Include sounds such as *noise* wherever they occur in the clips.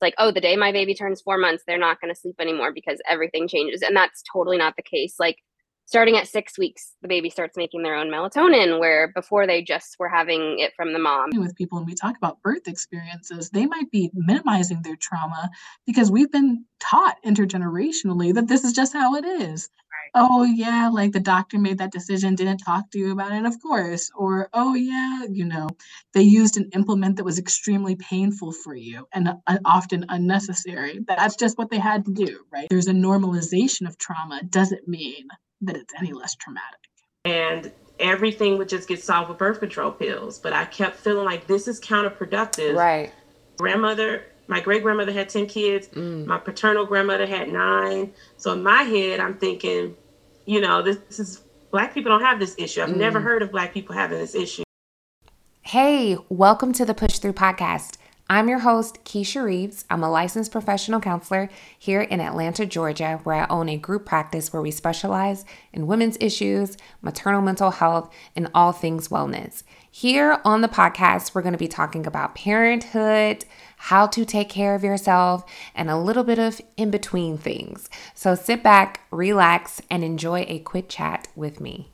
like, oh, the day my baby turns four months, they're not going to sleep anymore because everything changes. And that's totally not the case. Like, starting at six weeks, the baby starts making their own melatonin, where before they just were having it from the mom. With people, when we talk about birth experiences, they might be minimizing their trauma because we've been taught intergenerationally that this is just how it is. Right. Oh, yeah, like the doctor made that decision, didn't talk to you about it, of course. Or, oh, yeah, you know, they used an implement that was extremely painful for you and uh, often unnecessary. That's just what they had to do, right? There's a normalization of trauma, doesn't mean that it's any less traumatic. And everything would just get solved with birth control pills. But I kept feeling like this is counterproductive. Right. Grandmother, my great grandmother had 10 kids. Mm. My paternal grandmother had nine. So in my head, I'm thinking, you know, this, this is black people don't have this issue. I've mm. never heard of black people having this issue. Hey, welcome to the Push Through Podcast. I'm your host, Keisha Reaves. I'm a licensed professional counselor here in Atlanta, Georgia, where I own a group practice where we specialize in women's issues, maternal mental health, and all things wellness. Here on the podcast, we're going to be talking about parenthood, how to take care of yourself, and a little bit of in between things. So sit back, relax, and enjoy a quick chat with me.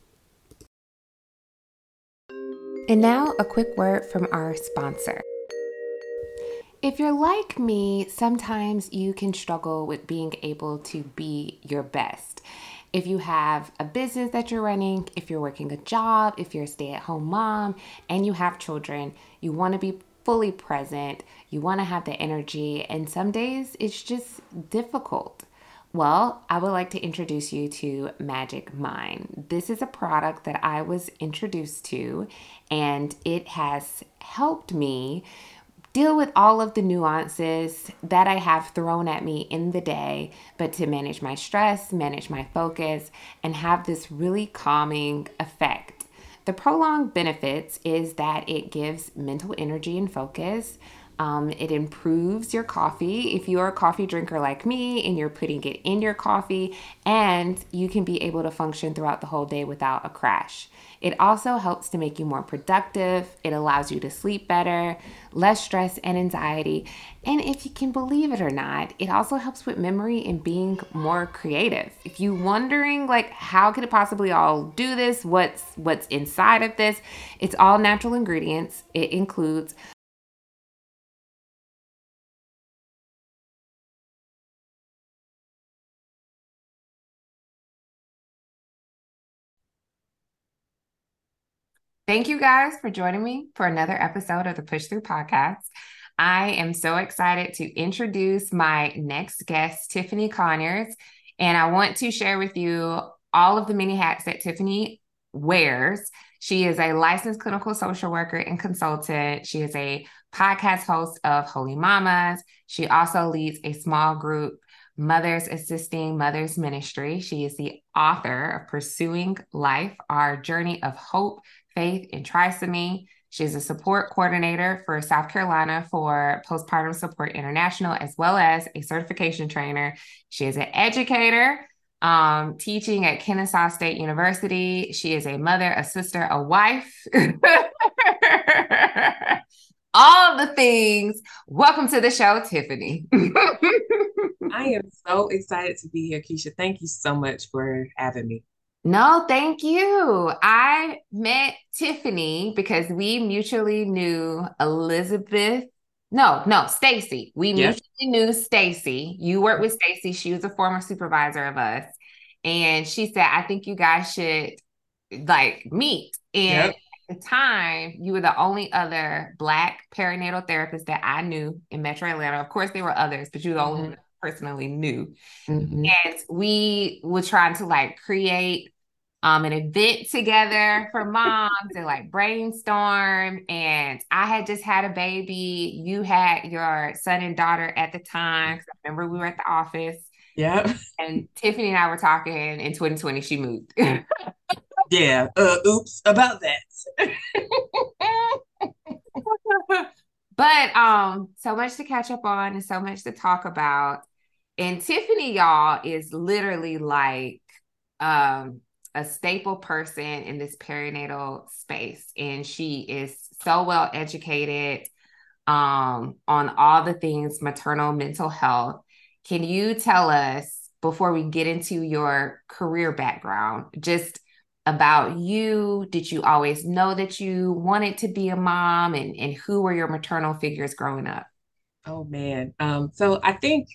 And now, a quick word from our sponsor. If you're like me, sometimes you can struggle with being able to be your best. If you have a business that you're running, if you're working a job, if you're a stay at home mom, and you have children, you want to be fully present, you want to have the energy, and some days it's just difficult. Well, I would like to introduce you to Magic Mind. This is a product that I was introduced to, and it has helped me deal with all of the nuances that I have thrown at me in the day, but to manage my stress, manage my focus, and have this really calming effect. The prolonged benefits is that it gives mental energy and focus. Um, it improves your coffee if you're a coffee drinker like me and you're putting it in your coffee, and you can be able to function throughout the whole day without a crash. It also helps to make you more productive. It allows you to sleep better, less stress and anxiety. And if you can believe it or not, it also helps with memory and being more creative. If you're wondering like how could it possibly all do this? What's what's inside of this? It's all natural ingredients. It includes Thank you guys for joining me for another episode of the Push Through Podcast. I am so excited to introduce my next guest, Tiffany Conyers. And I want to share with you all of the many hats that Tiffany wears. She is a licensed clinical social worker and consultant. She is a podcast host of Holy Mamas. She also leads a small group, Mothers Assisting Mothers Ministry. She is the author of Pursuing Life, Our Journey of Hope, Faith in Trisomy. She's a support coordinator for South Carolina for Postpartum Support International, as well as a certification trainer. She is an educator, um, teaching at Kennesaw State University. She is a mother, a sister, a wife. *laughs* All the things. Welcome to the show, Tiffany. *laughs* I am so excited to be here, Keisha. Thank you so much for having me. No, thank you. I met Tiffany because we mutually knew Elizabeth. No, no, Stacy. We yeah. mutually knew Stacy. You worked with Stacy. She was a former supervisor of us. And she said, I think you guys should like meet. And yep. at the time, you were the only other Black perinatal therapist that I knew in Metro Atlanta. Of course, there were others, but you were the only mm-hmm. one personally knew. Mm-hmm. And we were trying to like create um, an event together for moms and like brainstorm. And I had just had a baby. You had your son and daughter at the time. I remember we were at the office. Yeah. And Tiffany and I were talking in 2020, she moved. yeah. Uh, oops about that. *laughs* but um, so much to catch up on and so much to talk about. And Tiffany, y'all, is literally like um a staple person in this perinatal space and she is so well educated um, on all the things maternal mental health. Can you tell us before we get into your career background, just about you? Did you always know that you wanted to be a mom and, and who were your maternal figures growing up? Oh man. Um, so I think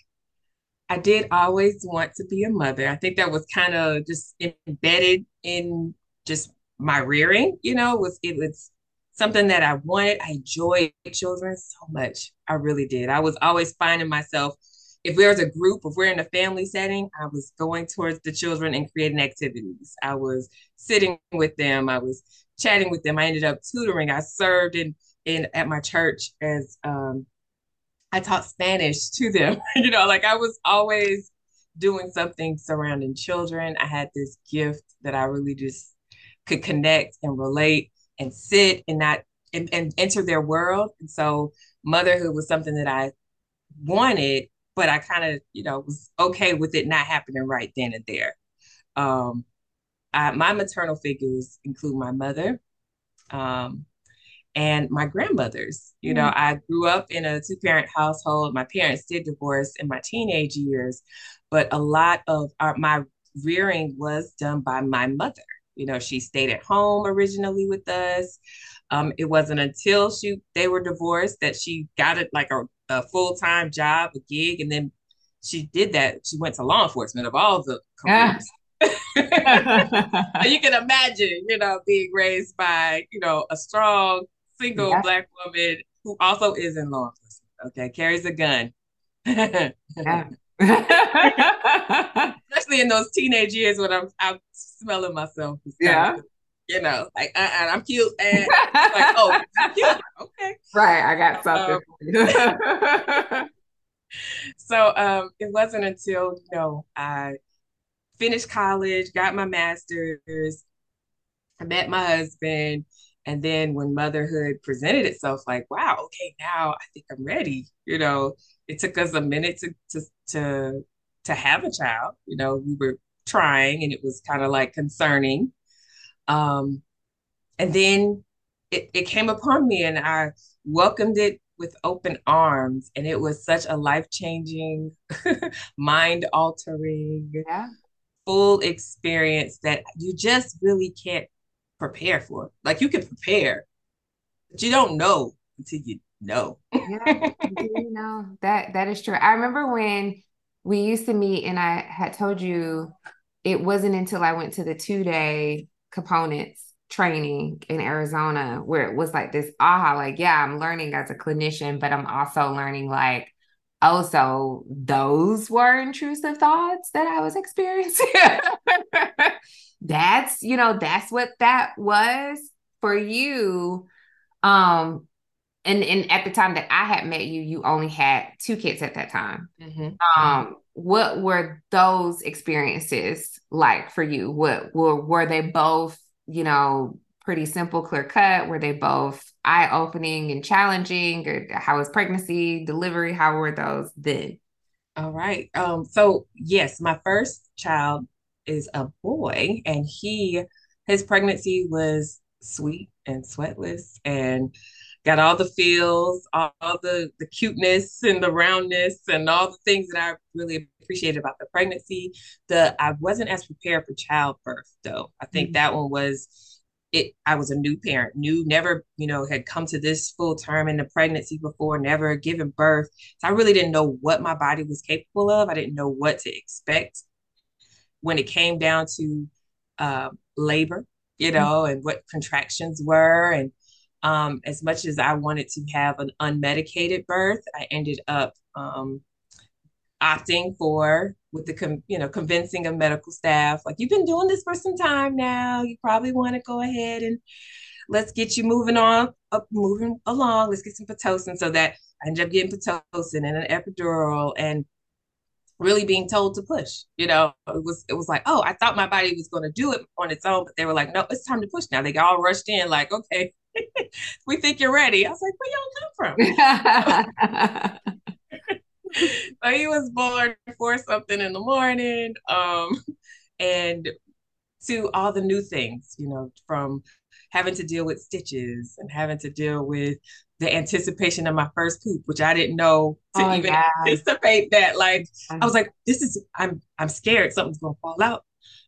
I did always want to be a mother. I think that was kind of just embedded in just my rearing, you know, was it was something that I wanted. I enjoyed children so much. I really did. I was always finding myself if there's a group, if we're in a family setting, I was going towards the children and creating activities. I was sitting with them. I was chatting with them. I ended up tutoring. I served in in at my church as um, I taught Spanish to them. *laughs* you know, like I was always doing something surrounding children. I had this gift that I really just could connect and relate and sit and not and, and enter their world. And so motherhood was something that I wanted, but I kind of, you know, was okay with it not happening right then and there. Um, I, my maternal figures include my mother, um, and my grandmothers. You know, mm-hmm. I grew up in a two parent household. My parents did divorce in my teenage years, but a lot of our, my rearing was done by my mother. You know, she stayed at home originally with us. Um, it wasn't until she they were divorced that she got it like a, a full time job, a gig, and then she did that. She went to law enforcement of all the careers. *laughs* you can imagine, you know, being raised by, you know, a strong single yeah. black woman who also is in law enforcement. Okay, carries a gun. *laughs* Especially in those teenage years when I'm I'm smelling myself. Yeah. you know, like uh, uh, I'm cute and like, oh, *laughs* cute. Okay. Right. I got something. Um, *laughs* so um it wasn't until, you know, I finished college, got my master's, I met my husband, and then when motherhood presented itself, like, wow, okay, now I think I'm ready. You know, it took us a minute to to to to have a child. You know, we were trying and it was kind of like concerning. Um, and then it, it came upon me and I welcomed it with open arms. And it was such a life-changing, *laughs* mind-altering, yeah. full experience that you just really can't prepare for. Like you can prepare, but you don't know until you know. yeah, you know that that is true. I remember when we used to meet, and I had told you it wasn't until I went to the two day components training in Arizona where it was like this aha, like, yeah, I'm learning as a clinician, but I'm also learning like, oh, so those were intrusive thoughts that I was experiencing. *laughs* that's you know that's what that was for you. Um and and at the time that i had met you you only had two kids at that time. Mm-hmm. um what were those experiences like for you? What were were they both you know pretty simple clear cut? Were they both eye opening and challenging? Or how was pregnancy delivery? How were those then? All right. Um so yes my first child is a boy and he his pregnancy was sweet and sweatless and got all the feels, all the the cuteness and the roundness and all the things that I really appreciated about the pregnancy. The I wasn't as prepared for childbirth though. I think mm-hmm. that one was it I was a new parent, new never, you know, had come to this full term in the pregnancy before, never given birth. So I really didn't know what my body was capable of. I didn't know what to expect when it came down to uh, labor, you mm-hmm. know, and what contractions were. And um, as much as I wanted to have an unmedicated birth, I ended up um, opting for with the com- you know convincing of medical staff like you've been doing this for some time now you probably want to go ahead and let's get you moving on up moving along let's get some pitocin so that i ended up getting pitocin and an epidural and really being told to push. You know, it was it was like, oh, I thought my body was going to do it on its own, but they were like, no, it's time to push now. They got all rushed in, like, okay, *laughs* we think you're ready. I was like, where y'all come from? *laughs* so he was born for something in the morning, um, and to all the new things, you know, from having to deal with stitches and having to deal with the anticipation of my first poop, which I didn't know to oh, even yeah. anticipate that. Like I was like, this is I'm I'm scared something's gonna fall out.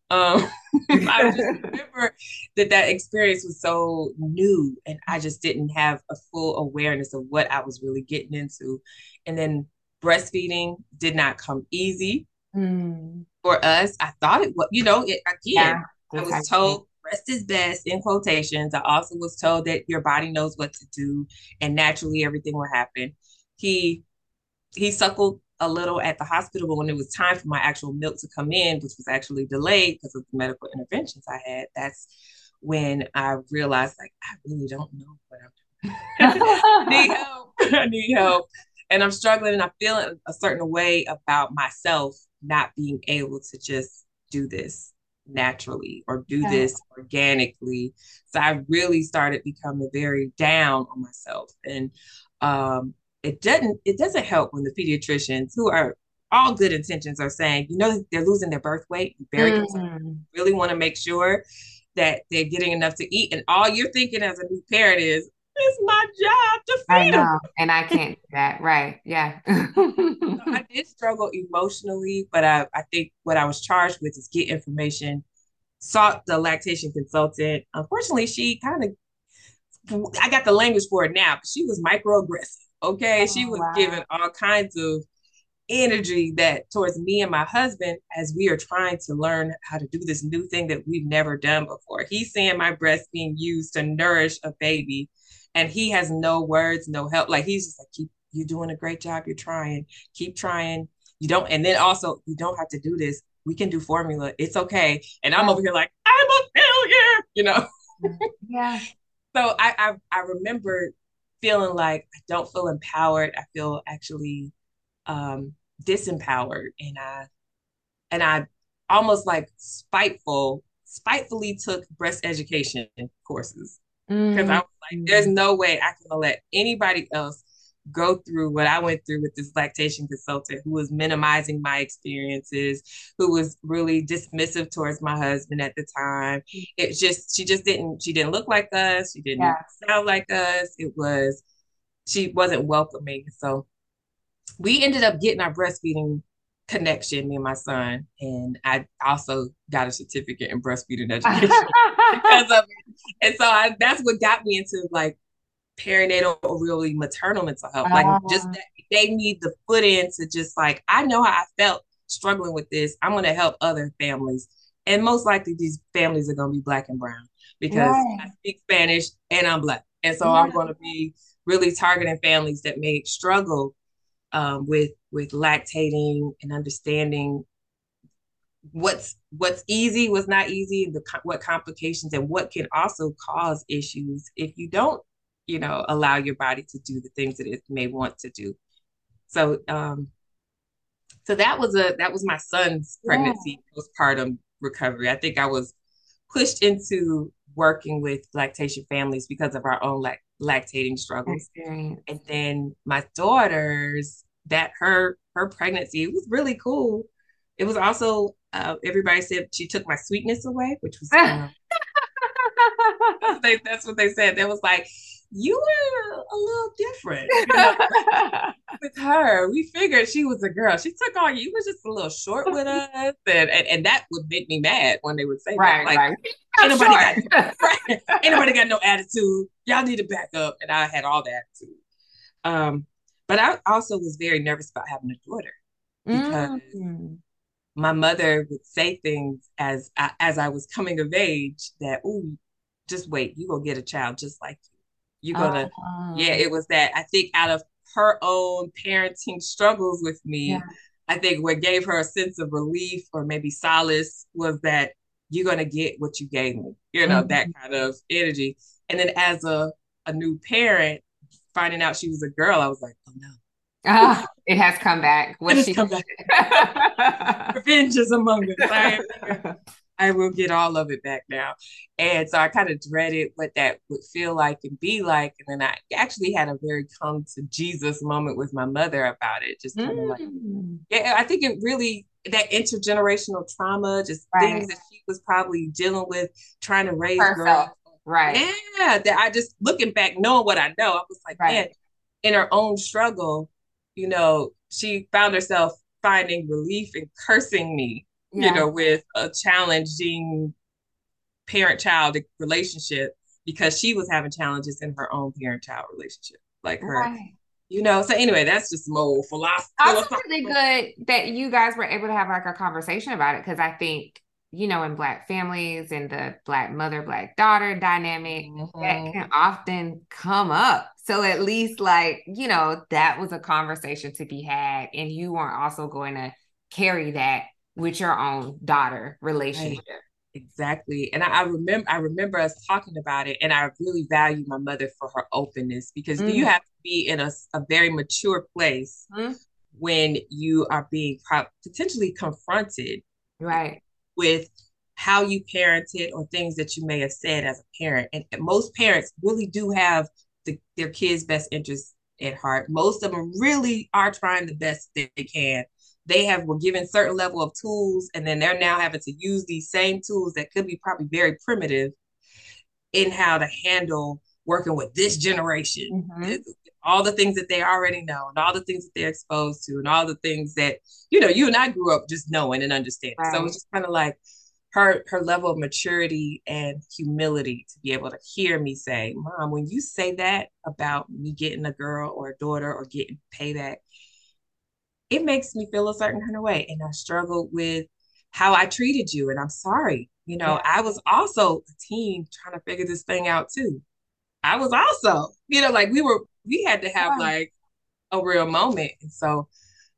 Um, *laughs* I just *laughs* remember that that experience was so new, and I just didn't have a full awareness of what I was really getting into. And then breastfeeding did not come easy mm. for us. I thought it was, you know, it, again, yeah, I was told rest is best in quotations. I also was told that your body knows what to do and naturally everything will happen. He he suckled a little at the hospital, but when it was time for my actual milk to come in, which was actually delayed because of the medical interventions I had, that's when I realized like I really don't know what I'm doing. *laughs* Need help. *laughs* I need help. And I'm struggling and I feel a certain way about myself not being able to just do this naturally or do yeah. this organically. So I really started becoming very down on myself. And um, it doesn't it doesn't help when the pediatricians who are all good intentions are saying, you know, they're losing their birth weight. Very mm. Really want to make sure that they're getting enough to eat. And all you're thinking as a new parent is, it's my job to feed them. And I can't do that. Right. Yeah. so I did struggle emotionally, but I, I think what I was charged with is get information, sought the lactation consultant. Unfortunately, she kind of I got the language for it now, but she was microaggressive. Okay. Oh, she was wow. giving all kinds of energy that towards me and my husband as we are trying to learn how to do this new thing that we've never done before. He's seeing my breast being used to nourish a baby and he has no words, no help. Like he's just like, keep you're doing a great job. You're trying, keep trying. You don't, and then also you don't have to do this. We can do formula. It's okay. And I'm over here like, I'm a failure, you know? Yeah. *laughs* so I, I I remember feeling like I don't feel empowered. I feel actually um, disempowered, and I and I almost like spiteful, spitefully took breast education courses because mm-hmm. I was like, "There's no way I can let anybody else go through what I went through with this lactation consultant who was minimizing my experiences, who was really dismissive towards my husband at the time. It just she just didn't she didn't look like us, she didn't yeah. sound like us. It was she wasn't welcoming. So we ended up getting our breastfeeding connection, me and my son, and I also got a certificate in breastfeeding *laughs* education because of it. And so I, that's what got me into like perinatal or really maternal mental health. Like uh, just that they need the foot in to just like, I know how I felt struggling with this. I'm going to help other families. And most likely these families are going to be black and brown because right. I speak Spanish and I'm black. And so yeah. I'm going to be really targeting families that may struggle um, with with lactating and understanding what's what's easy, what's not easy, the what complications and what can also cause issues if you don't you know, allow your body to do the things that it may want to do. So, um, so that was a that was my son's pregnancy yeah. postpartum recovery. I think I was pushed into working with lactation families because of our own lact- lactating struggles. Experience. And then my daughter's that her her pregnancy it was really cool. It was also uh, everybody said she took my sweetness away, which was *laughs* *laughs* that's, that's what they said. That was like you were a little different you know, *laughs* with her. We figured she was a girl. She took on you was just a little short with *laughs* us, and, and, and that would make me mad when they would say right, that. Like, right. anybody got, *laughs* right, anybody got no attitude. Y'all need to back up, and I had all the attitude. Um, but I also was very nervous about having a daughter because. Mm. My mother would say things as as I was coming of age that, "Oh, just wait, you gonna get a child just like you're gonna, uh-huh. yeah, it was that. I think out of her own parenting struggles with me, yeah. I think what gave her a sense of relief or maybe solace was that you're gonna get what you gave me, you know, mm-hmm. that kind of energy. And then as a, a new parent, finding out she was a girl, I was like, oh no. Ah, it has come back. What she come back. *laughs* Revenge is among us. *laughs* I will get all of it back now. And so I kind of dreaded what that would feel like and be like. And then I actually had a very come to Jesus moment with my mother about it. Just kind of like, mm. yeah, I think it really, that intergenerational trauma, just right. things that she was probably dealing with, trying to raise Perfect. girls Right. Yeah. That I just looking back, knowing what I know, I was like, Right. man, in her own struggle, you know, she found herself finding relief and cursing me, Yeah. you know, with a challenging parent-child relationship because she was having challenges in her own parent-child relationship. Like her, Right. you know. So anyway, that's just old philosophy. also really good that you guys were able to have like a conversation about it because I think you know in black families and the black mother black daughter dynamic that Mhm. can often come up so at least like you know that was a conversation to be had and you weren't also going to carry that with your own daughter relationship Exactly. And I, I remember I remember us talking about it and I really value my mother for her openness because Mm. you have to be in a, a very mature place Mhm. when you are being pro- potentially confronted right with how you parented or things that you may have said as a parent. And most parents really do have the, their kids' best interests at heart. Most of them really are trying the best that they can. They have were given certain level of tools, and then they're now having to use these same tools that could be probably very primitive in how to handle working with this generation Mhm. all the things that they already know and all the things that they're exposed to and all the things that you know you and I grew up just knowing and understanding. So it's just kind of like her her level of maturity and humility to be able to hear me say, "Mom, when you say that about me getting a girl or a daughter or getting payback, it makes me feel a certain kind of way, and I struggled with how I treated you, and I'm sorry. You know, Yeah. I was also a teen trying to figure this thing out too. I was also, you know, like we were, we had to have Yeah. like a real moment. And so,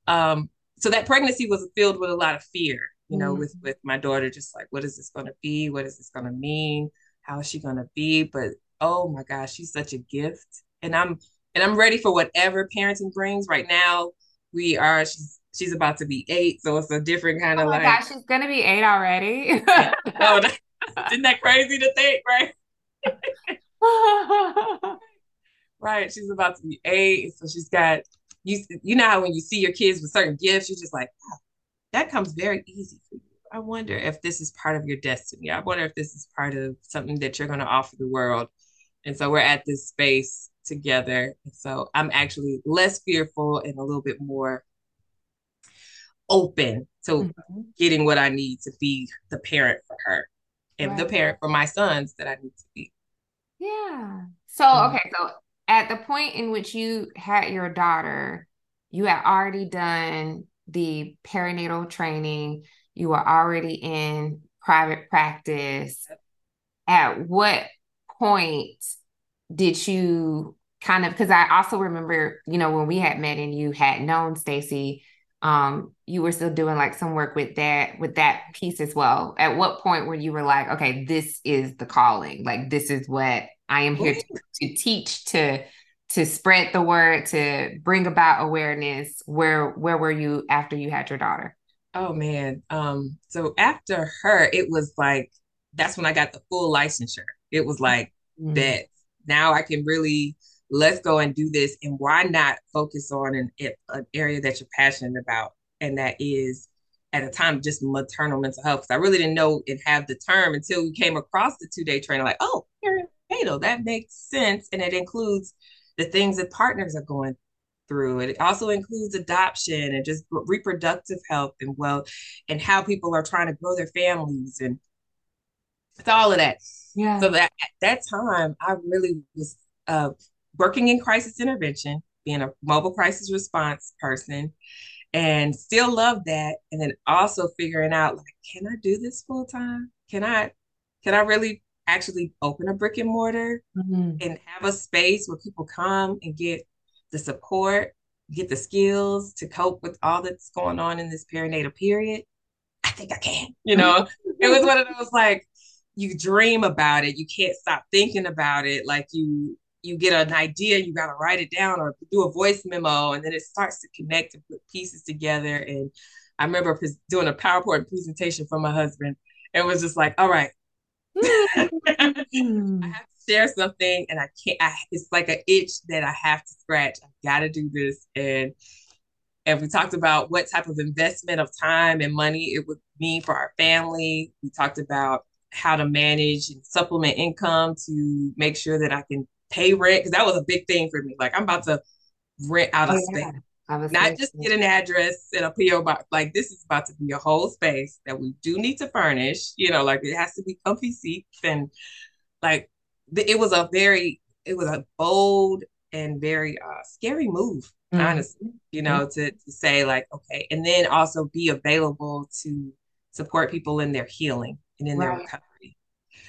um, so that pregnancy was filled with a lot of fear, you know, Mhm. with with my daughter, just like, what is this going to be? What is this going to mean? How is she going to be? But oh my gosh, she's such a gift, and I'm and I'm ready for whatever parenting brings. Right now, we are. She's she's about to be eight, so it's a different kind oh of my like. gosh she's gonna be eight already *laughs* Oh, that- *laughs* isn't that crazy to think, right? *laughs* Right. She's about to be eight. So she's got you you know how when you see your kids with certain gifts, you're just like, "Oh, that comes very easy for you. I wonder if this is part of your destiny. I wonder if this is part of something that you're gonna offer the world. And so we're at this space together. So I'm actually less fearful and a little bit more open to Mhm. getting what I need to be the parent for her and the parent for my sons that I need to be. Yeah. So, Mhm. okay, so at the point in which you had your daughter, you had already done the perinatal training, you were already in private practice. At what point did you kind of, because I also remember, you know, when we had met and you had known Stacy, um, you were still doing like some work with that with that piece as well. At what point where you were like, okay, this is the calling, like this is what I am here to, to teach, to to spread the word, to bring about awareness. Where where were you after you had your daughter? Oh man. Um, so after her, it was like that's when I got the full licensure. It was like Mm. that now I can really let's go and do this. And why not focus on an, an area that you're passionate about? And that is at a time just maternal mental health. Because I really didn't know and have the term until we came across the two day training, like, oh, perinatal, that makes sense. And it includes the things that partners are going through. It also includes adoption and just reproductive health and well, and how people are trying to grow their families and it's all of that. Yeah. So that at that time, I really was uh, working in crisis intervention, being a mobile crisis response person, and still love that. And then also figuring out like, can I do this full time? Can I, can I really actually open a brick and mortar Mhm. and have a space where people come and get the support, get the skills to cope with all that's going on in this perinatal period? I think I can. You know, *laughs* it was one of those like you dream about it, you can't stop thinking about it. Like you you get an idea, you got to write it down or do a voice memo, and then it starts to connect and put pieces together. And I remember doing a PowerPoint presentation for my husband, and was just like, "All right, *laughs* I Mm. have to share something, and I can't. I, it's like an itch that I have to scratch. I got to do this." And and we talked about what type of investment of time and money it would mean for our family. We talked about how to manage and supplement income to make sure that I can pay rent because that was a big thing for me. Like I'm about to rent out a oh, space. Yeah. Not just get an address and a PO box. Like this is about to be a whole space that we do need to furnish. You know, like it has to be comfy seats and like it was a very, it was a bold and very uh, scary move, mm-hmm. honestly. You know, mm-hmm. to, to say like, okay, and then also be available to support people in their healing and in right. their recovery,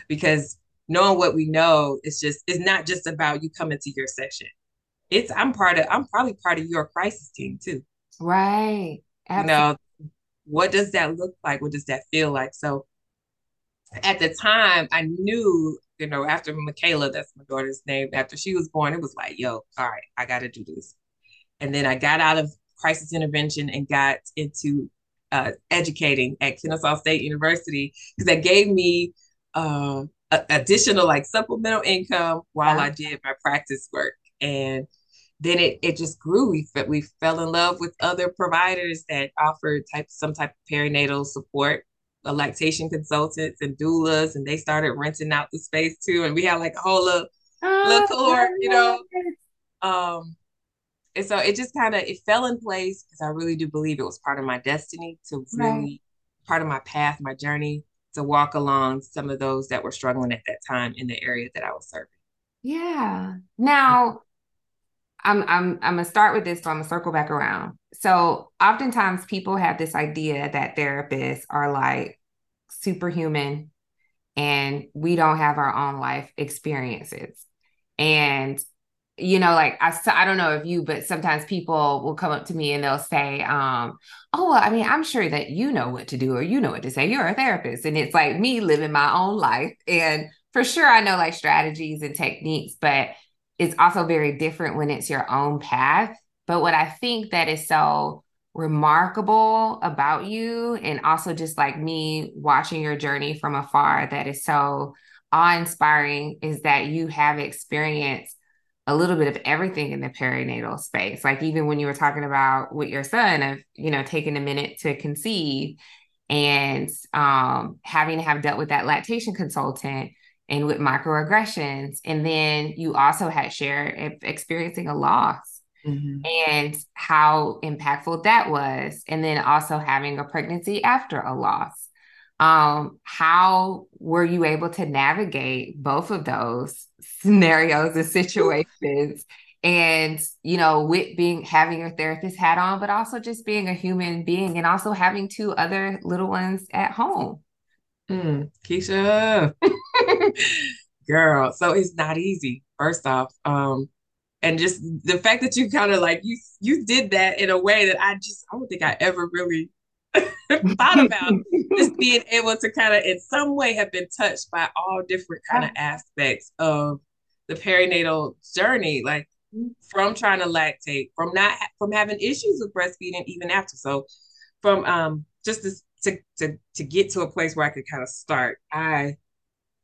because knowing what we know is just it's not just about you coming to your session. It's I'm part of I'm probably part of your crisis team too. Right. Absolutely. You know, what does that look like? What does that feel like? So at the time I knew, you know, after Michaela, that's my daughter's name, after she was born, it was like, yo, all right, I gotta do this. And then I got out of crisis intervention and got into uh, educating at Kennesaw State University because that gave me uh, additional like supplemental income while I did my practice work. And then it, it just grew. We, we fell in love with other providers that offered type some type of perinatal support, a lactation consultants and doulas, and they started renting out the space too. And we had like a whole little, oh, little tour, you know. Um, and so it just kind of it fell in place because I really do believe it was part of my destiny to really right. part of my path, my journey to walk along some of those that were struggling at that time in the area that I was serving. Yeah. Now, I'm I'm I'm gonna start with this, so I'm gonna circle back around. So oftentimes people have this idea that therapists are like superhuman and we don't have our own life experiences. And you know, like I, I don't know if you, but sometimes people will come up to me and they'll say, um, oh, well, I mean, I'm sure that you know what to do or you know what to say. You're a therapist. And it's like me living my own life. And for sure, I know like strategies and techniques, but it's also very different when it's your own path. But what I think that is so remarkable about you, and also just like me watching your journey from afar, that is so awe inspiring, is that you have experienced a little bit of everything in the perinatal space. Like even when you were talking about with your son of, you know, taking a minute to conceive and um, having to have dealt with that lactation consultant and with microaggressions. And then you also had shared experiencing a loss mm-hmm. and how impactful that was. And then also having a pregnancy after a loss um, how were you able to navigate both of those scenarios and situations? And you know with being having your therapist hat on but also just being a human being and also having two other little ones at home. Mm, keisha. *laughs* Girl so it's not easy first off. Um and just the fact that you kind of like you you did that in a way that i just i don't think i ever really *laughs* thought about just being able to kind of in some way have been touched by all different kind of aspects of the perinatal journey like from trying to lactate from not from having issues with breastfeeding even after. So from um just to to to, to get to a place where i could kind of start i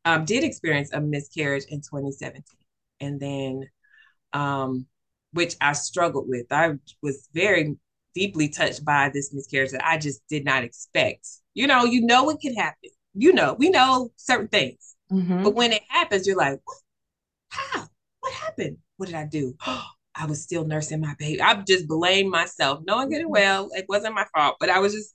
um did experience a miscarriage in 2017 and then um which i struggled with. I was very deeply touched by this miscarriage that I just did not expect. You know, you know it can happen. You know, we know certain things. Mm-hmm. But when it happens, you're like, how? What happened? What did I do? *gasps* I was still nursing my baby. I just blamed myself, knowing it well. It wasn't my fault, but I was just,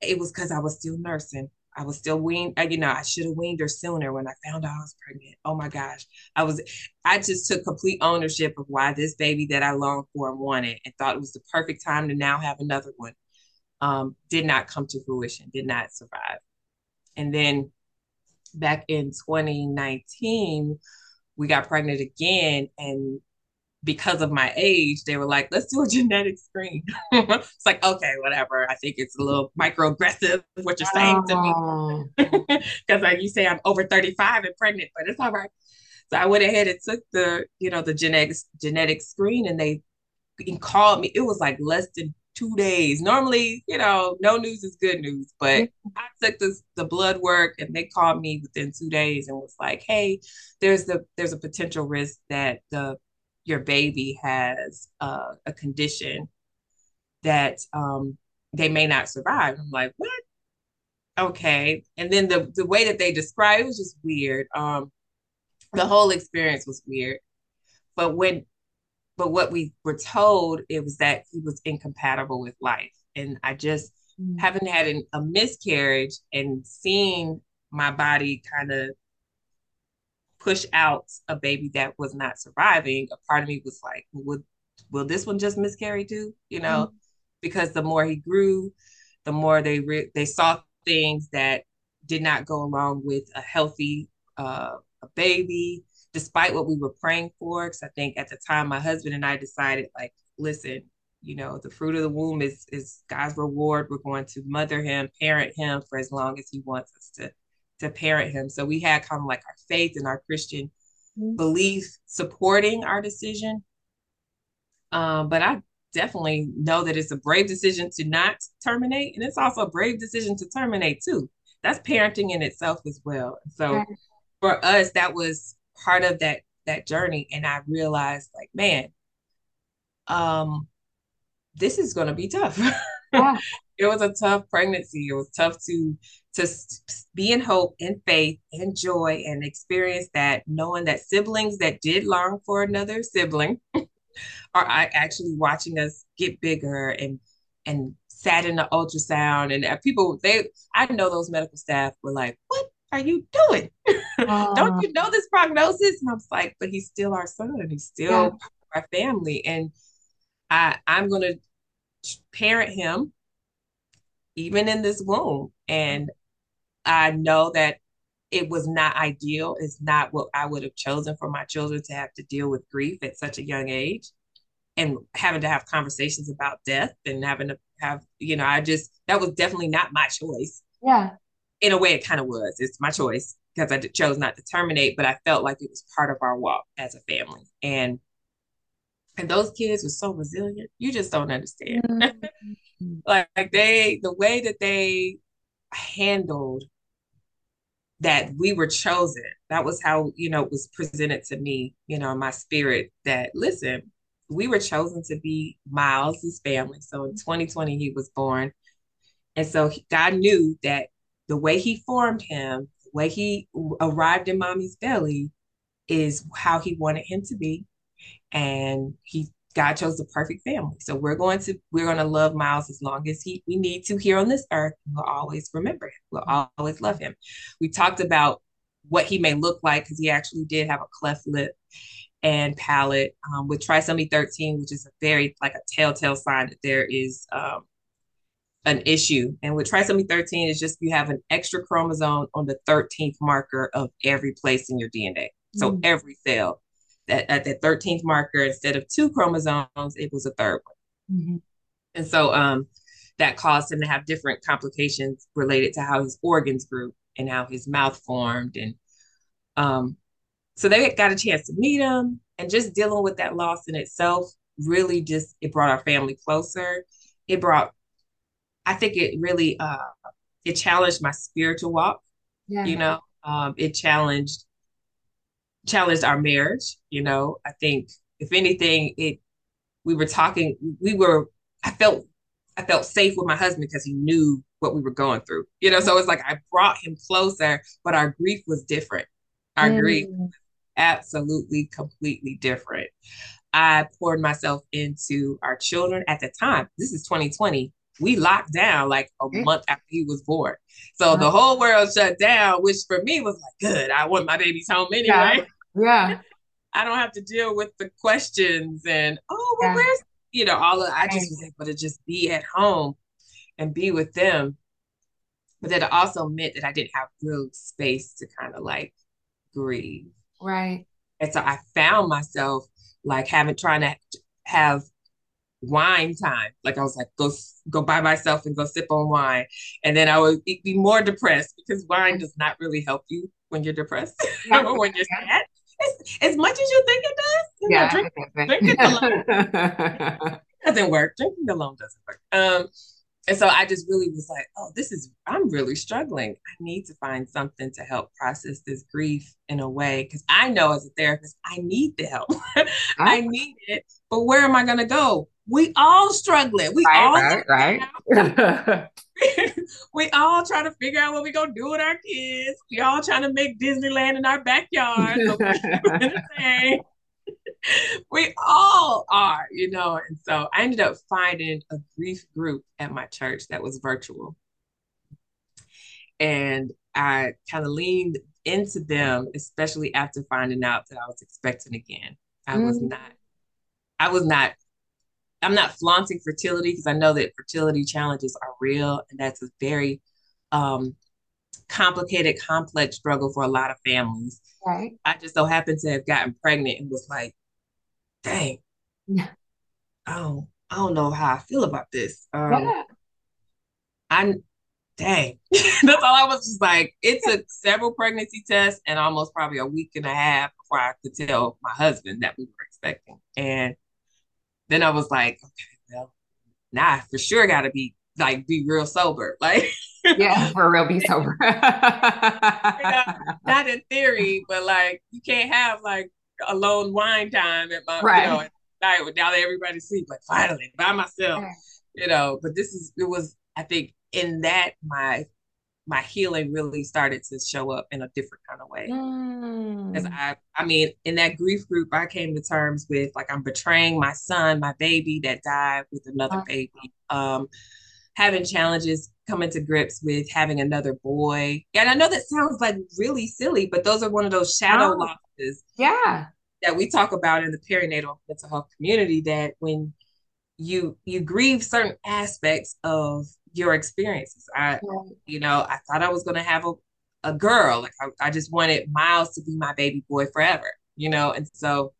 it was because I was still nursing. I was still weaned. Uh, you know, I should have weaned her sooner when I found out I was pregnant. Oh my gosh. I was, I just took complete ownership of why this baby that I longed for and wanted and thought it was the perfect time to now have another one. Um, did not come to fruition, did not survive. And then back in 2019, we got pregnant again and because of my age, they were like, let's do a *laughs* genetic screen. *laughs* it's like, okay, whatever. I think it's a little microaggressive what you're saying oh. to me. Oh. *laughs* Because like you say I'm over 35 and pregnant, but it's all right. So I went ahead and took the, you know, the genetics genetic screen and they called me. It was like less than two days. Normally, you know, no news is good news, but I took this the blood work and they called me within two days and was like, hey, there's the there's a potential risk that the your baby has uh, a condition that um, they may not survive. I'm like, what? okay. And then the the way that they described it was just weird. Um, the whole experience was weird. But when, but what we were told it was that he was incompatible with life, and I just mm-hmm. haven't had an, a miscarriage and seeing my body kind of push out a baby that was not surviving. A part of me was like, would will this one just miscarry too? You know, mm-hmm. because the more he grew, the more they re- they saw things that did not go along with a healthy uh, a baby, despite what we were praying for. Because I think at the time, my husband and I decided, like, listen, you know, the fruit of the womb is is God's reward. We're going to mother him, parent him for as long as He wants us to to parent him. So we had kind of like our faith and our Christian mm-hmm. belief supporting our decision. Um, but I definitely know that it's a brave decision to not terminate, and it's also a brave decision to terminate too. That's parenting in itself as well. So for us, that was part of that that journey, and I realized, like, man, um, this is going to be tough. *laughs* Yeah. it was a tough pregnancy. It was tough to to be in hope and faith and joy and experience that knowing that siblings that did long for another sibling *laughs* are actually watching us get bigger and and sat in the ultrasound and uh, people they I know those medical staff were like, what are you doing? Uh, *laughs* Don't you know this prognosis? And I was like, but he's still our son and he's still yeah. our family. And I I'm gonna parent him even in this womb. And I know that it was not ideal. It's not what I would have chosen for my children to have to deal with grief at such a young age and having to have conversations about death and having to have, you know, I just, that was definitely not my choice. Yeah. In a way, it kind of was. It's my choice because I chose not to terminate, but I felt like it was part of our walk as a family. And and those kids were so resilient. You just don't understand. Mm-hmm. like, *laughs* like they, the way that they handled that we were chosen. That was how, you know, it was presented to me, you know, my spirit that listen, we were chosen to be Miles's family. So in 2020, he was born. And so God knew that the way he formed him, the way he arrived in mommy's belly is how he wanted him to be. And he God chose the perfect family. So we're going to we're going to love Miles as long as he we need to here on this earth. We'll always remember him. We'll always love him. We talked about what he may look like because he actually did have a cleft lip and palate um, with trisomy 13, which is a very like a telltale sign that there is um, an issue. And with trisomy 13 is just you have an extra chromosome on the 13th marker of every place in your DNA. So mm. every cell that at that 13th marker, instead of two chromosomes, it was a third one. Mm-hmm. And so um, that caused him to have different complications related to how his organs grew and how his mouth formed. And um, so they got a chance to meet him and just dealing with that loss in itself really just it brought our family closer. It brought, I think it really uh, it challenged my spiritual walk. Yeah. You know, um, it challenged challenged our marriage. You know, I think if anything, it we were talking, we were, I felt I felt safe with my husband because he knew what we were going through. You know, so it's like I brought him closer, but our grief was different. Our mm. grief absolutely completely different. I poured myself into our children at the time. This is 2020. We locked down like a month after he was born. So the whole world shut down, which for me was like, good. I want my babies home anyway. Yeah. I don't have to deal with the questions and oh well yeah. where's you know all of I just was able to just be at home and be with them. But that also meant that I didn't have real space to kind of like grieve. Right. And so I found myself like having trying to have wine time. Like I was like, go go by myself and go sip on wine. And then I would be more depressed because wine mm. does not really help you when you're depressed *laughs* yeah. or when you're sad as, *laughs* as much as you think it does. You yeah, know, drink, drinking alone doesn't work. Drinking alone doesn't work. Um, and so I just really was like, oh, this is, I'm really struggling. I need to find something to help process this grief in a way. Cause I know as a therapist, I need the help. *laughs* I need it. But where am I going to go? We all struggling. We right, all right, right. *laughs* *laughs* we all trying to figure out what we're gonna do with our kids. We all trying to make Disneyland in our backyard. *laughs* we all are, you know. And so I ended up finding a grief group at my church that was virtual. And I kind of leaned into them, especially after finding out that I was expecting again. I mm-hmm. was not, I was not, I'm not flaunting fertility because I know that fertility challenges are real and that's a very um, complicated, complex struggle for a lot of families. Right. I just so happened to have gotten pregnant and was like, dang, yeah. I don't, I don't know how I feel about this. Um, yeah. I dang. *laughs* That's all I was just like, it took several pregnancy tests and almost probably a week and a half before I could tell my husband that we were expecting. And then I was like, okay, well, now I for sure gotta be like be real sober. *laughs* Like Yeah, for real be sober. *laughs* not in theory, but like you can't have like alone wine time at my right. you know night now that everybody's asleep, like finally by myself. You know, but this is it was I think in that my my healing really started to show up in a different kind of way. Because mm. I, I mean, in that grief group, I came to terms with like I'm betraying my son, my baby that died with another oh. baby. Um, having challenges, coming to grips with having another boy. And I know that sounds like really silly, but those are one of those shadow oh. losses. Yeah. That we talk about in the perinatal mental health community. That when you you grieve certain aspects of your experiences. I, you know, I thought I was going to have a, a girl. Like I, I just wanted Miles to be my baby boy forever, you know? And so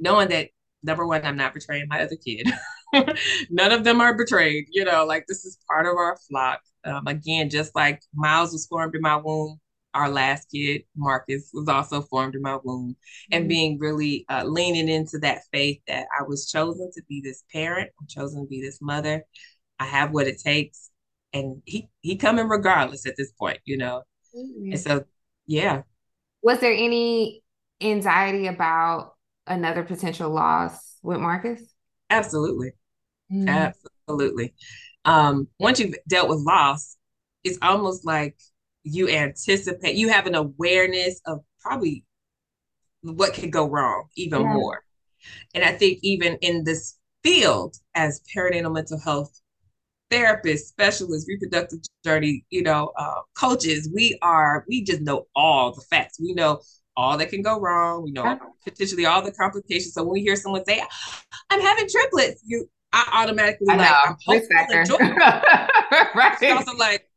knowing that number one, I'm not betraying my other kid. *laughs* None of them are betrayed, you know, like this is part of our flock. Um, again, just like Miles was formed in my womb, our last kid, Marcus, was also formed in my womb, mm-hmm. and being really uh, leaning into that faith that I was chosen to be this parent, I'm chosen to be this mother, I have what it takes. And he he coming regardless at this point, you know. Mm-hmm. And so yeah. Was there any anxiety about another potential loss with Marcus? Absolutely. Mm-hmm. Absolutely. Um, once you've dealt with loss, it's almost like you anticipate, you have an awareness of probably what could go wrong even yeah. more. And I think even in this field as perinatal mental health therapists, specialists, reproductive journey, you know, uh, coaches, we are, we just know all the facts. We know all that can go wrong. We know potentially all the complications. So when we hear someone say, I'm having triplets, you, I automatically I like, I'm hopeful *laughs* right. It's also like,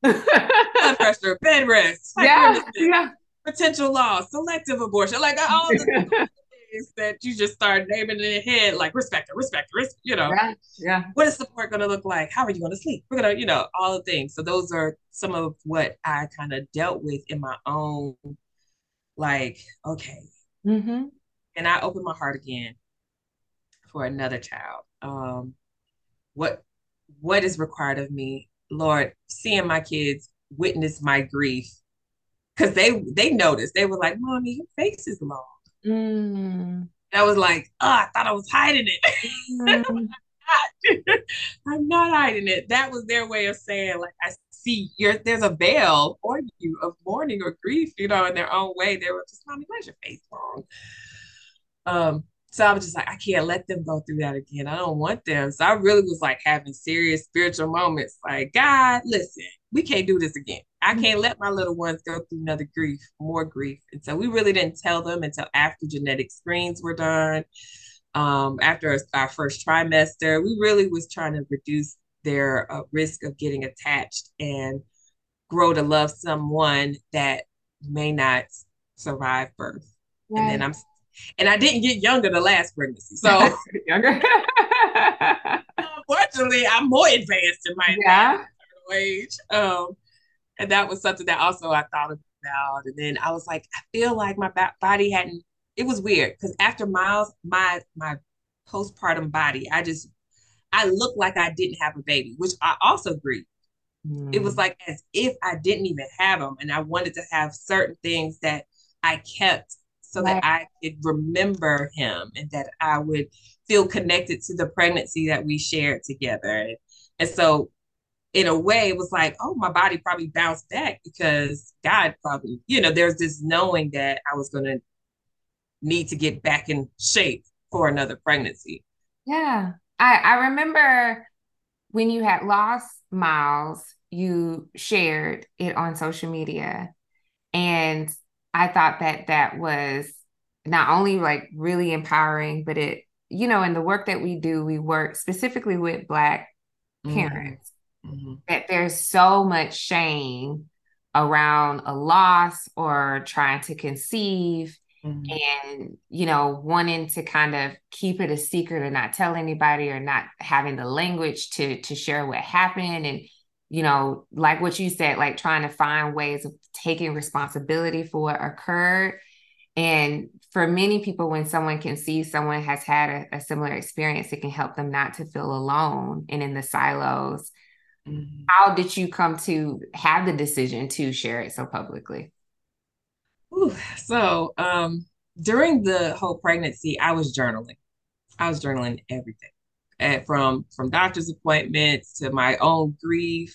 *laughs* blood pressure, bed rest, yeah, yeah. potential loss, selective abortion, like all the *laughs* things that you just start naming in your head, like respect it, respect it, you know. Yeah. yeah. What is support going to look like? How are you going to sleep? We're going to, you know, all the things. So those are some of what I kind of dealt with in my own, like, okay. Mm-hmm. And I opened my heart again for another child. Um, what what is required of me, Lord? Seeing my kids witness my grief because they they noticed they were like, "Mommy, your face is long." Mm. I was like, oh, I thought I was hiding it. Mm. *laughs* I'm not hiding it. That was their way of saying, like, I see you're there's a veil for you of mourning or grief, you know, in their own way. They were just, mommy, where's your face wrong? Um, so I was just like, I can't let them go through that again. I don't want them. So I really was like having serious spiritual moments, like, God, listen, we can't do this again. I mm-hmm. can't let my little ones go through another grief, more grief. And so we really didn't tell them until after genetic screens were done. Um, after our first trimester, we really was trying to reduce their uh, risk of getting attached and grow to love someone that may not survive birth. Right. And then I'm, and I didn't get younger the last pregnancy. So *laughs* younger. *laughs* unfortunately, I'm more advanced in my yeah. Age. Um, and that was something that also I thought about. And then I was like, I feel like my body hadn't. It was weird because after Miles, my my postpartum body, I just I looked like I didn't have a baby, which I also grieved. Mm. It was mm. like as if I didn't even have them, and I wanted to have certain things that I kept so right. that I could remember him and that I would feel connected to the pregnancy that we shared together. And, and so in a way, it was like, oh, my body probably bounced back because God probably, you know, there's this knowing that I was going to need to get back in shape for another pregnancy. Yeah. I, I remember when you had lost Miles, you shared it on social media. And I thought that that was not only like really empowering, but it, you know, in the work that we do, we work specifically with Black mm-hmm. parents, mm-hmm. that there's so much shame around a loss or trying to conceive Mm-hmm. and you know wanting to kind of keep it a secret or not tell anybody or not having the language to to share what happened and you know like what you said like trying to find ways of taking responsibility for what occurred and for many people when someone can see someone has had a, a similar experience it can help them not to feel alone and in the silos mm-hmm. how did you come to have the decision to share it so publicly Ooh, so um, during the whole pregnancy, I was journaling. I was journaling everything, and from from doctor's appointments to my own grief,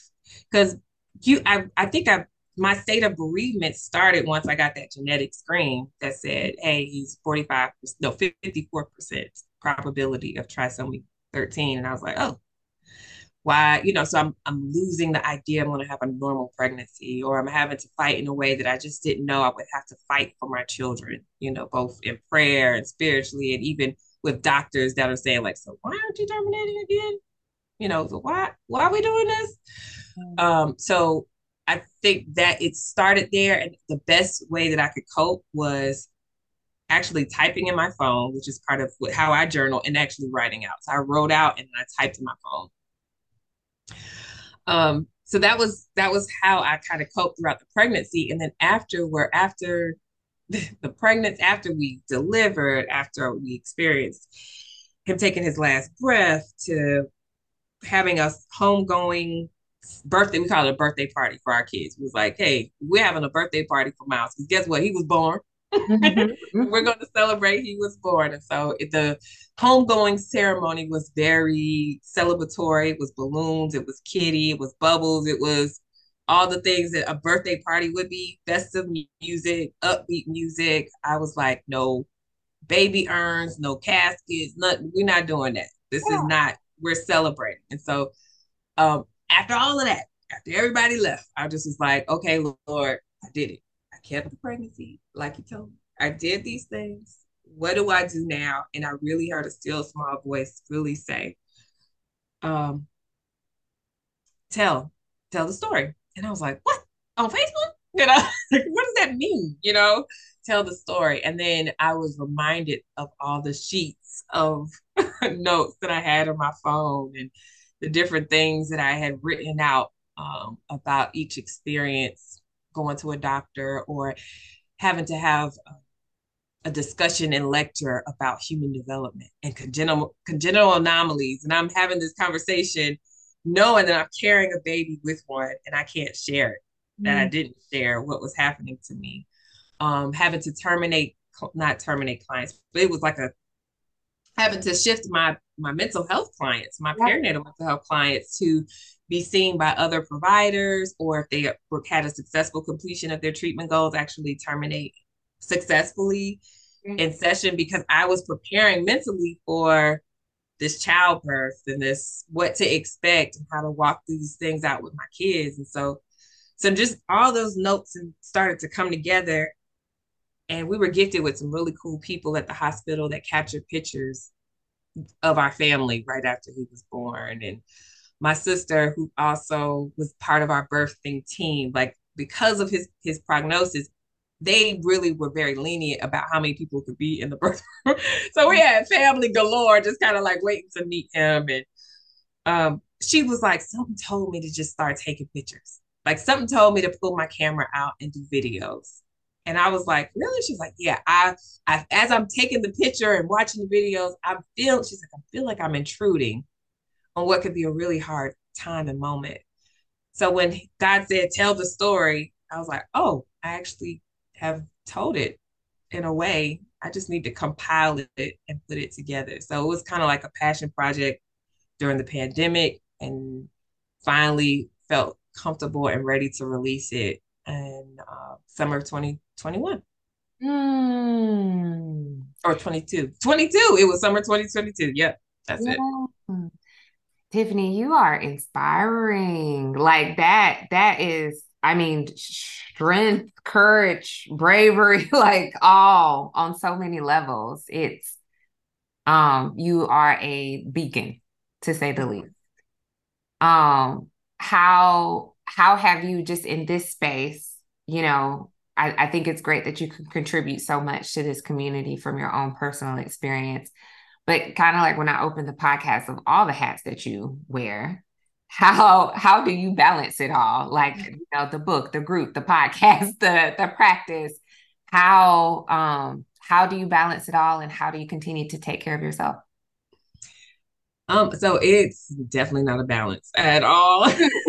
because you, I, I think I my state of bereavement started once I got that genetic screen that said, "Hey, he's forty five, no, fifty four percent probability of trisomy 13," and I was like, "Oh, why you know so i'm i'm losing the idea i'm going to have a normal pregnancy or i'm having to fight in a way that i just didn't know i would have to fight for my children you know both in prayer and spiritually and even with doctors that are saying like so why aren't you terminating again? You know so why why are we doing this? Mm-hmm. um so i think that it started there and the best way that i could cope was actually typing in my phone which is part of how i journal and actually writing out. So i wrote out and i typed in my phone um, so that was that was how I kind of coped throughout the pregnancy. And then after where after the pregnancy, after we delivered, after we experienced him taking his last breath to having us homegoing birthday, we call it a birthday party for our kids. It was like, hey, we're having a birthday party for Miles. Because guess what? He was born. Mm-hmm. *laughs* We're going to celebrate he was born. And so the homegoing ceremony was very celebratory. It was balloons, it was kitty, it was bubbles, it was all the things that a birthday party would be festive music, upbeat music. I was like, no baby urns, no caskets, nothing. We're not doing that. This yeah. is not, we're celebrating. And so um, after all of that, after everybody left, I just was like, okay, Lord, I did it I kept the pregnancy like you told me. I did these things. What do I do now? And I really heard a still small voice really say, um, tell, tell the story. And I was like, what? On Facebook? You know, *laughs* what does that mean? You know, tell the story. And then I was reminded of all the sheets of *laughs* notes that I had on my phone and the different things that I had written out um, about each experience going to a doctor or having to have a discussion and lecture about human development and congenital congenital anomalies and i'm having this conversation knowing that i'm carrying a baby with one and i can't share it mm. that i mm. didn't share what was happening to me um, having to terminate not terminate clients but it was like a having to shift my my mental health clients my yeah. perinatal mental health clients to be seen by other providers or if they had a successful completion of their treatment goals actually terminate successfully mm-hmm. in session because I was preparing mentally for this childbirth and this what to expect and how to walk through these things out with my kids. And so so just all those notes started to come together. And we were gifted with some really cool people at the hospital that captured pictures of our family right after he was born. And my sister, who also was part of our birthing team, like because of his his prognosis, they really were very lenient about how many people could be in the birth room. *laughs* so we had family galore, just kind of like waiting to meet him. And um, she was like, something told me to just start taking pictures. Like something told me to pull my camera out and do videos. And I was like, really? She's like, yeah. I, I, as I'm taking the picture and watching the videos, I feel. She's like, I feel like I'm intruding on what could be a really hard time and moment. So when God said, tell the story, I was like, oh, I actually have told it in a way. I just need to compile it and put it together. So it was kind of like a passion project during the pandemic. And finally felt comfortable and ready to release it in uh, summer of 2021. Mm. Or 22. 22. It was summer 2022. Yep. That's yeah. it. Tiffany, you are inspiring. Like that, that is, I mean, strength, courage, bravery, *laughs* like all on so many levels. It's um, you are a beacon, to say the least. Um, how how have you just in this space, you know, I, I think it's great that you can contribute so much to this community from your own personal experience. But kind of like when I opened the podcast of all the hats that you wear, how how do you balance it all? Like you know, the book, the group, the podcast, *laughs* the the practice. How um how do you balance it all and how do you continue to take care of yourself? Um, so it's definitely not a balance at all. *laughs*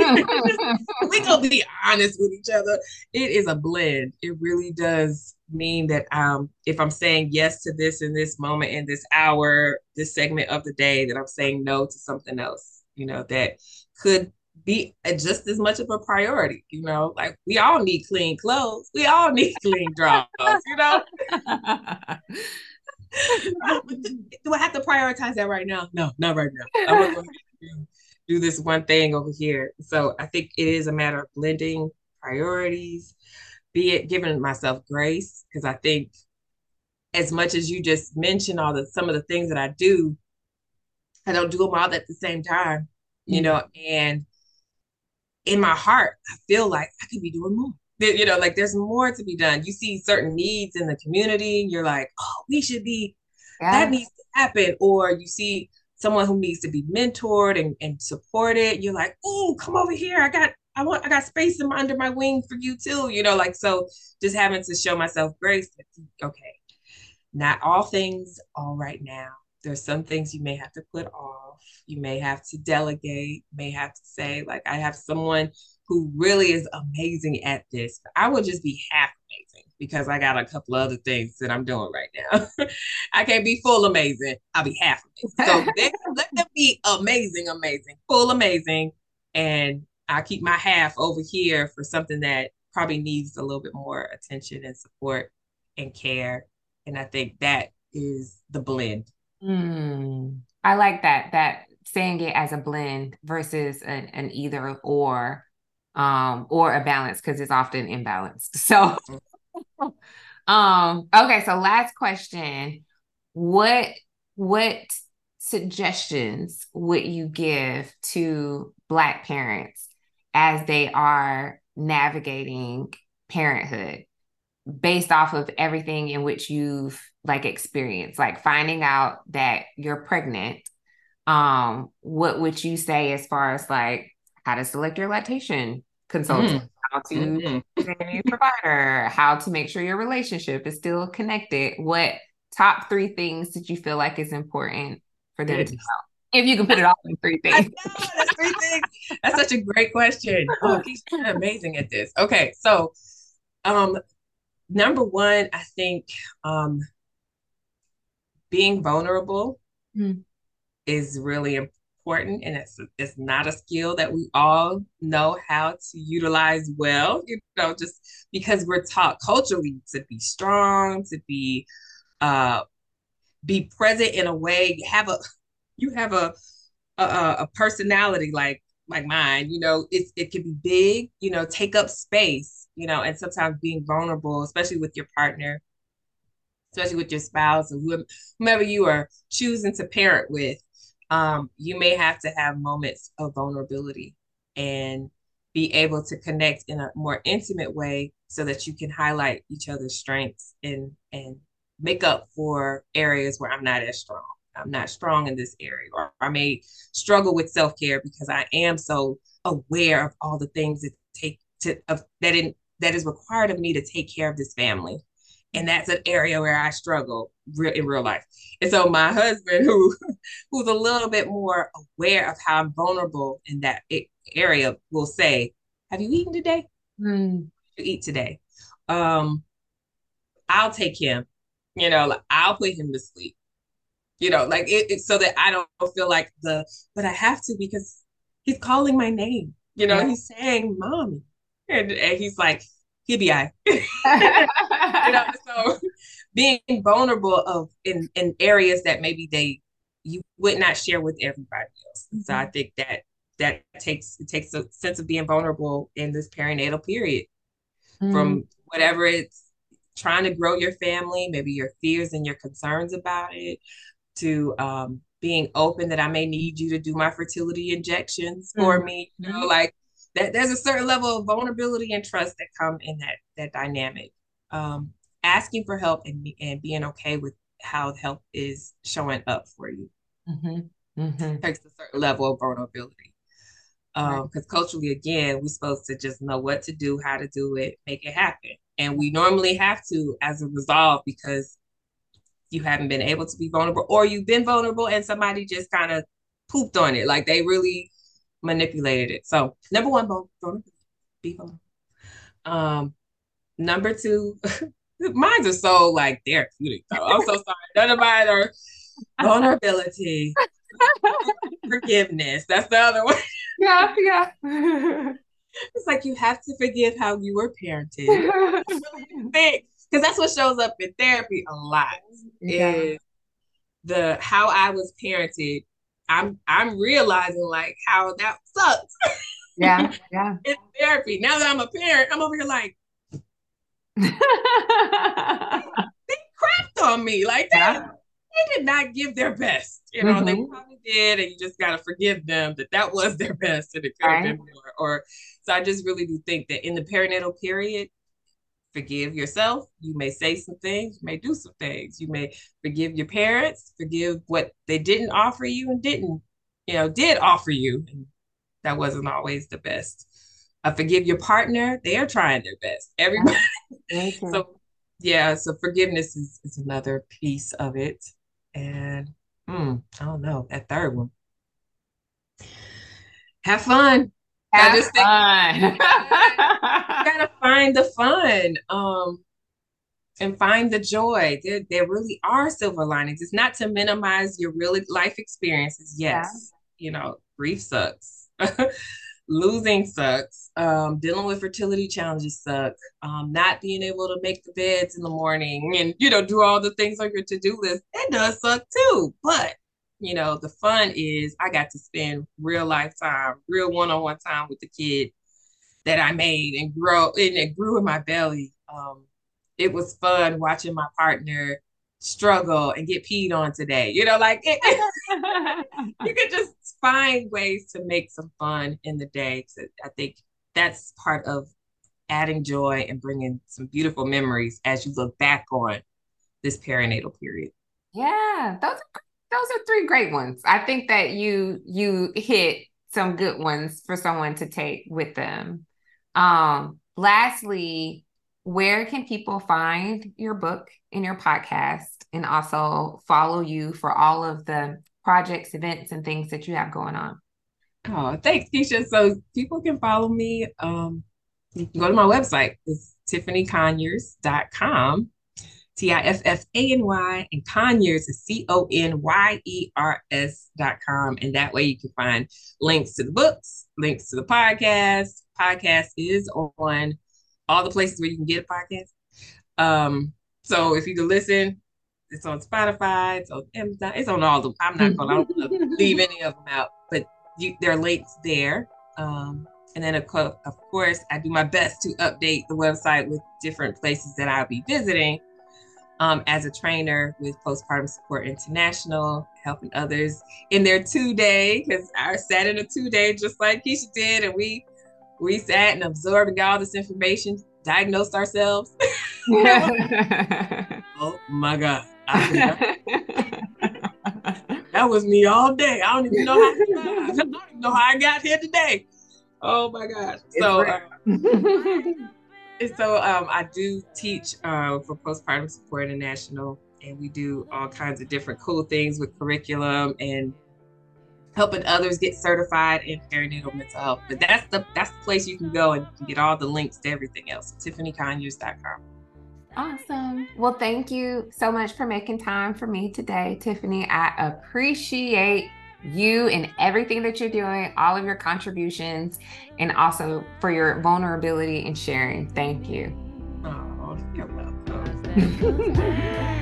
we gonna be honest with each other. It is a blend. It really does mean that um if I'm saying yes to this in this moment in this hour, this segment of the day, that I'm saying no to something else, you know, that could be just as much of a priority, you know, like we all need clean clothes, we all need clean drawers, you know. *laughs* do I have to prioritize that right now? No, not right now. I'm going to do, do this one thing over here. So I think it is a matter of blending priorities, be it giving myself grace, because I think as much as you just mentioned all the some of the things that I do, I don't do them all at the same time, you mm-hmm. know, and in my heart, I feel like I could be doing more you know, like there's more to be done. You see certain needs in the community, you're like, oh, we should be, yeah. that needs to happen. Or you see someone who needs to be mentored and, and supported. You're like, oh, come over here. I got, I want, I got space in my, under my wing for you too. You know, like, so just having to show myself grace. Okay. Not all things all right now. There's some things you may have to put off. You may have to delegate, may have to say, like, I have someone who really is amazing at this. I would just be half amazing because I got a couple other things that I'm doing right now. *laughs* I can't be full amazing. I'll be half amazing. So *laughs* let them be amazing, amazing, full amazing. And I keep my half over here for something that probably needs a little bit more attention and support and care. And I think that is the blend. Mm, I like that, that saying it as a blend versus an, an either or um, or a balance because it's often imbalanced. *laughs* So, um, okay. So last question: what what suggestions would you give to Black parents as they are navigating parenthood? based off of everything in which you've like experienced like finding out that you're pregnant um what would you say as far as like how to select your lactation consultant, mm. how to mm-hmm. a new provider, how to make sure your relationship is still connected. What top three things did you feel like is important for them to know? If you can put it all in three *laughs* things. Know, that's three things. That's such a great question. Oh, he's kind of amazing at this. Okay, so um number one, I think um being vulnerable mm. is really important and it's it's not a skill that we all know how to utilize well you know just because we're taught culturally to be strong to be uh be present in a way have a you have a a, a personality like like mine you know it's it can be big you know take up space you know and sometimes being vulnerable especially with your partner especially with your spouse or whomever you are choosing to parent with um, you may have to have moments of vulnerability and be able to connect in a more intimate way so that you can highlight each other's strengths and and make up for areas where I'm not as strong. I'm not strong in this area, or I may struggle with self care because I am so aware of all the things that take to of that in that is required of me to take care of this family and that's an area where I struggle re- in real life. And so my husband, who *laughs* who's a little bit more aware of how I'm vulnerable in that area, will say, "Have you eaten today? Mm. You eat today? Um, I'll take him. You know, like I'll put him to sleep. You know, like it, it so that I don't feel like the, but I have to because he's calling my name. You know, yeah. he's saying mommy. And, and he's like, he'll be I. *laughs* *laughs* *laughs* you know, so being vulnerable of in, in areas that maybe they you would not share with everybody else. Mm-hmm. So I think that that takes it takes a sense of being vulnerable in this perinatal period mm-hmm. from whatever it's trying to grow your family, maybe your fears and your concerns about it, to um, being open that I may need you to do my fertility injections for mm-hmm. me. You know, mm-hmm. like that. There's a certain level of vulnerability and trust that come in that that dynamic. Um, asking for help and and being okay with how help is showing up for you. Mm-hmm. Mm-hmm. Takes a certain level of vulnerability. Um, because culturally, again, we're supposed to just know what to do, how to do it, make it happen. And we normally have to as a resolve because you haven't been able to be vulnerable or you've been vulnerable and somebody just kind of pooped on it. Like they really manipulated it. So number one, vulnerable, be vulnerable. Um, number two, *laughs* mine are so like therapeutic though. I'm so sorry. None of mine are vulnerability. *laughs* Forgiveness. That's the other one. Yeah, yeah. *laughs* it's like you have to forgive how you were parented. Because that's what shows up in therapy a lot. Yeah. Is the how I was parented. I'm I'm realizing like how that sucks. Yeah, yeah. in therapy. Now that I'm a parent, I'm over here like they, they crapped on me. Like yeah they did not give their best. You know, mm-hmm. they probably did, and you just gotta forgive them that that was their *laughs* best, and it could have right. been more. Or so I just really do think that in the perinatal period, forgive yourself. You may say some things, you may do some things. You may forgive your parents, forgive what they didn't offer you and didn't, you know, did offer you, and that wasn't always the best. Uh, forgive your partner; they are trying their best. Everybody. So yeah, so forgiveness is, is another piece of it. And mm, I don't know, that third one. Have fun. Have I just fun. *laughs* Think, gotta find the fun. Um and find the joy. There, there really are silver linings. It's not to minimize your real life experiences. Yes, yeah. you know, grief sucks. *laughs* losing sucks. Um, dealing with fertility challenges suck. Um, not being able to make the beds in the morning and you know do all the things on your to do list that does suck too. But you know the fun is I got to spend real life time, real one on one time with the kid that I made and grow and it grew in my belly. Um, it was fun watching my partner struggle and get peed on today. You know, like it, you could just find ways to make some fun in the day. I think that's part of adding joy and bringing some beautiful memories as you look back on this perinatal period. Yeah, those are those are three great ones. I think that you you hit some good ones for someone to take with them. Um, lastly, where can people find your book and your podcast and also follow you for all of the projects, events, and things that you have going on? Oh, thanks, Keisha. So people can follow me. Um, you can go to my website. It's tiffanyconyers.com. T-I-F-F-A-N-Y and Conyers is C-O-N-Y-E-R-S dot com. And that way you can find links to the books, links to the podcast. Podcast is on all the places where you can get a podcast. Um, so if you can listen, it's on Spotify, it's on Amazon, it's on all the. I'm not gonna, *laughs* leave any of them out, but you, there are links there. Um, and then of, co- of course, I do my best to update the website with different places that I'll be visiting. Um, as a trainer with Postpartum Support International, helping others in their two day, because I sat in a two day just like Keisha did, and we we sat and absorbed and got all this information, diagnosed ourselves. *laughs* *laughs* oh my God. *laughs* *laughs* that was me all day. I don't even know how *laughs* I don't even know how I got here today. Oh my gosh. So um, so um, I do teach uh, for Postpartum Support International and we do all kinds of different cool things with curriculum and helping others get certified in perinatal mental health. But that's the that's the place you can go and get all the links to everything else. TiffanyConyers.com. Awesome. Well, thank you so much for making time for me today, Tiffany. I appreciate you and everything that you're doing, all of your contributions, and also for your vulnerability and sharing. Thank you. Oh, you're welcome. *laughs*